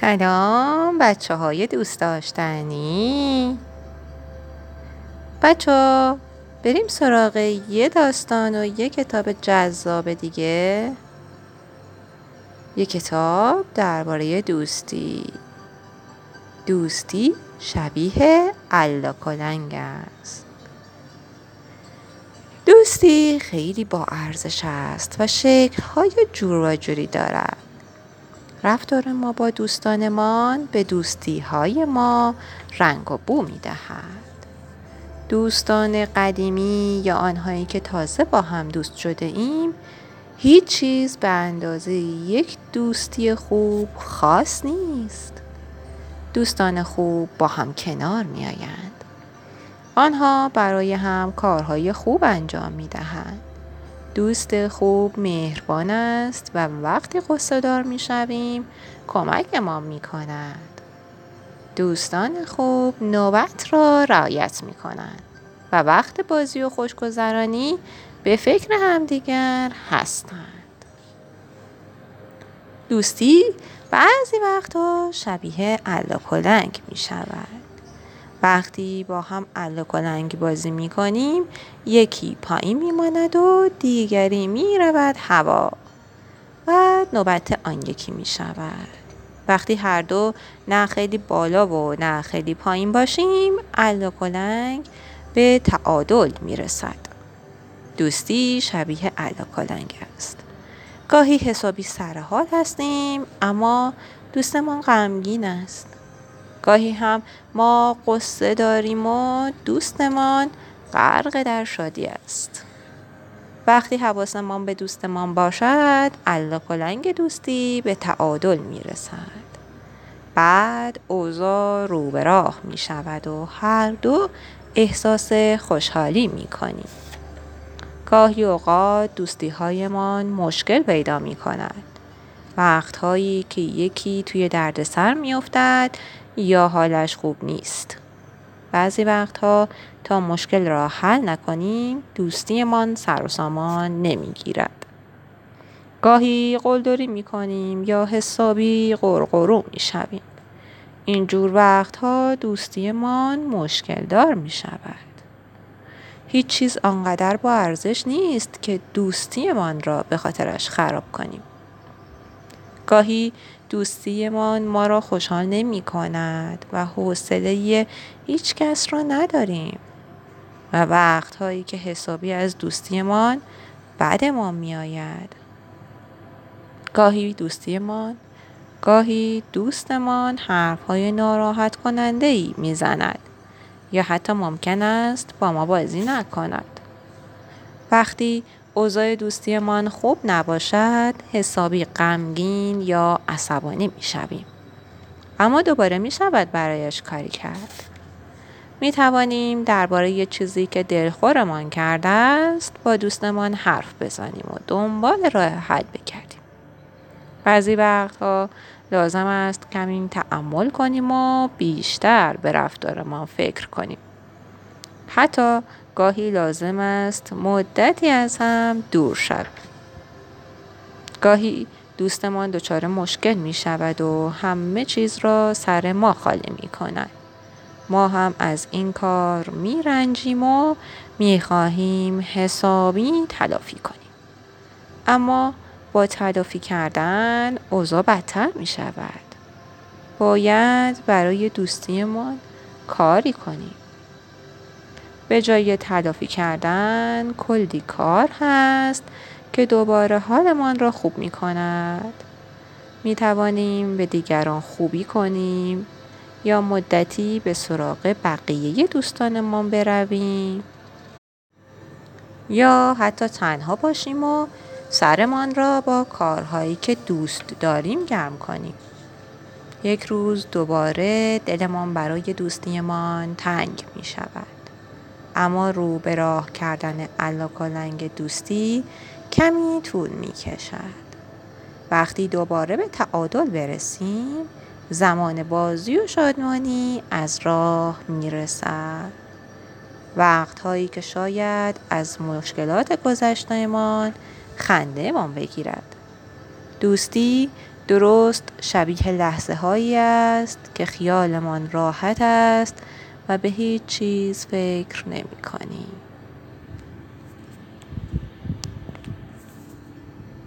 سلام بچه های دوست داشتنی. بچه ها بریم سراغ یه داستان و یه کتاب جذاب دیگه. یه کتاب درباره دوستی. دوستی شبیه الا کلنگ است. دوستی خیلی با ارزش است و شکل های جور و جوری دارد. رفتار ما با دوستانمان به دوستی های ما رنگ و بو می دهد. دوستان قدیمی یا آنهایی که تازه با هم دوست شده ایم هیچ چیز به اندازه یک دوستی خوب خاص نیست. دوستان خوب با هم کنار می آیند. آنها برای هم کارهای خوب انجام می دهند. دوست خوب مهربان است و وقتی قصه دار می شویم کمک ما می کند. دوستان خوب نوبت را رعایت می کنند و وقت بازی و خوشگذرانی به فکر همدیگر هستند. دوستی بعضی وقتها شبیه الاکلنگ می شود. وقتی با هم کلنگ بازی می کنیم یکی پایین می ماند و دیگری می رود هوا و نوبت آن یکی می شود وقتی هر دو نه خیلی بالا و نه خیلی پایین باشیم کلنگ به تعادل می رسد دوستی شبیه کلنگ است. گاهی حسابی سرحال هستیم اما دوستمان غمگین است. گاهی هم ما قصه داریم و دوستمان غرق در شادی است. وقتی حواسمان به دوستمان باشد الله کلنگ دوستی به تعادل می رسد بعد اوضاع رو به راه می شود و هر دو احساس خوشحالی می کنیم گاهی اوقات دوستی هایمان مشکل پیدا می کند وقتهایی که یکی توی دردسر می افتد یا حالش خوب نیست. بعضی وقتها تا مشکل را حل نکنیم دوستیمان سر و سامان نمی‌گیرد. گاهی قلدری می کنیم یا حسابی قرقرو می شویم. اینجور وقتها دوستیمان مشکل دار می شود. هیچ چیز آنقدر با ارزش نیست که دوستیمان را به خاطرش خراب کنیم. گاهی دوستیمان ما را خوشحال نمی کند و حوصله هیچ کس را نداریم و وقتهایی که حسابی از دوستیمان بعدمان می آید. گاهی دوستیمان گاهی دوستمان حرفهای ناراحت کننده ای می زند یا حتی ممکن است با ما بازی نکند. وقتی اوضاع دوستیمان خوب نباشد حسابی غمگین یا عصبانی می شویم. اما دوباره می شود برایش کاری کرد. می توانیم درباره یه چیزی که دلخورمان کرده است با دوستمان حرف بزنیم و دنبال راه حل بکردیم. بعضی وقتها لازم است کمی تعمل کنیم و بیشتر به رفتارمان فکر کنیم. حتی گاهی لازم است مدتی از هم دور شویم گاهی دوستمان دچار مشکل می شود و همه چیز را سر ما خالی می کند. ما هم از این کار می رنجیم و می خواهیم حسابی تلافی کنیم. اما با تلافی کردن اوضاع بدتر می شود. باید برای دوستیمان کاری کنیم. به جای تلافی کردن کلی کار هست که دوباره حالمان را خوب می کند. می توانیم به دیگران خوبی کنیم یا مدتی به سراغ بقیه دوستانمان برویم یا حتی تنها باشیم و سرمان را با کارهایی که دوست داریم گرم کنیم. یک روز دوباره دلمان برای دوستیمان تنگ می شود. اما رو به راه کردن علاکالنگ دوستی کمی طول می کشد. وقتی دوباره به تعادل برسیم زمان بازی و شادمانی از راه می رسد. وقت هایی که شاید از مشکلات گذشتهمان خنده من بگیرد. دوستی درست شبیه لحظه هایی است که خیالمان راحت است و به هیچ چیز فکر نمی کنیم.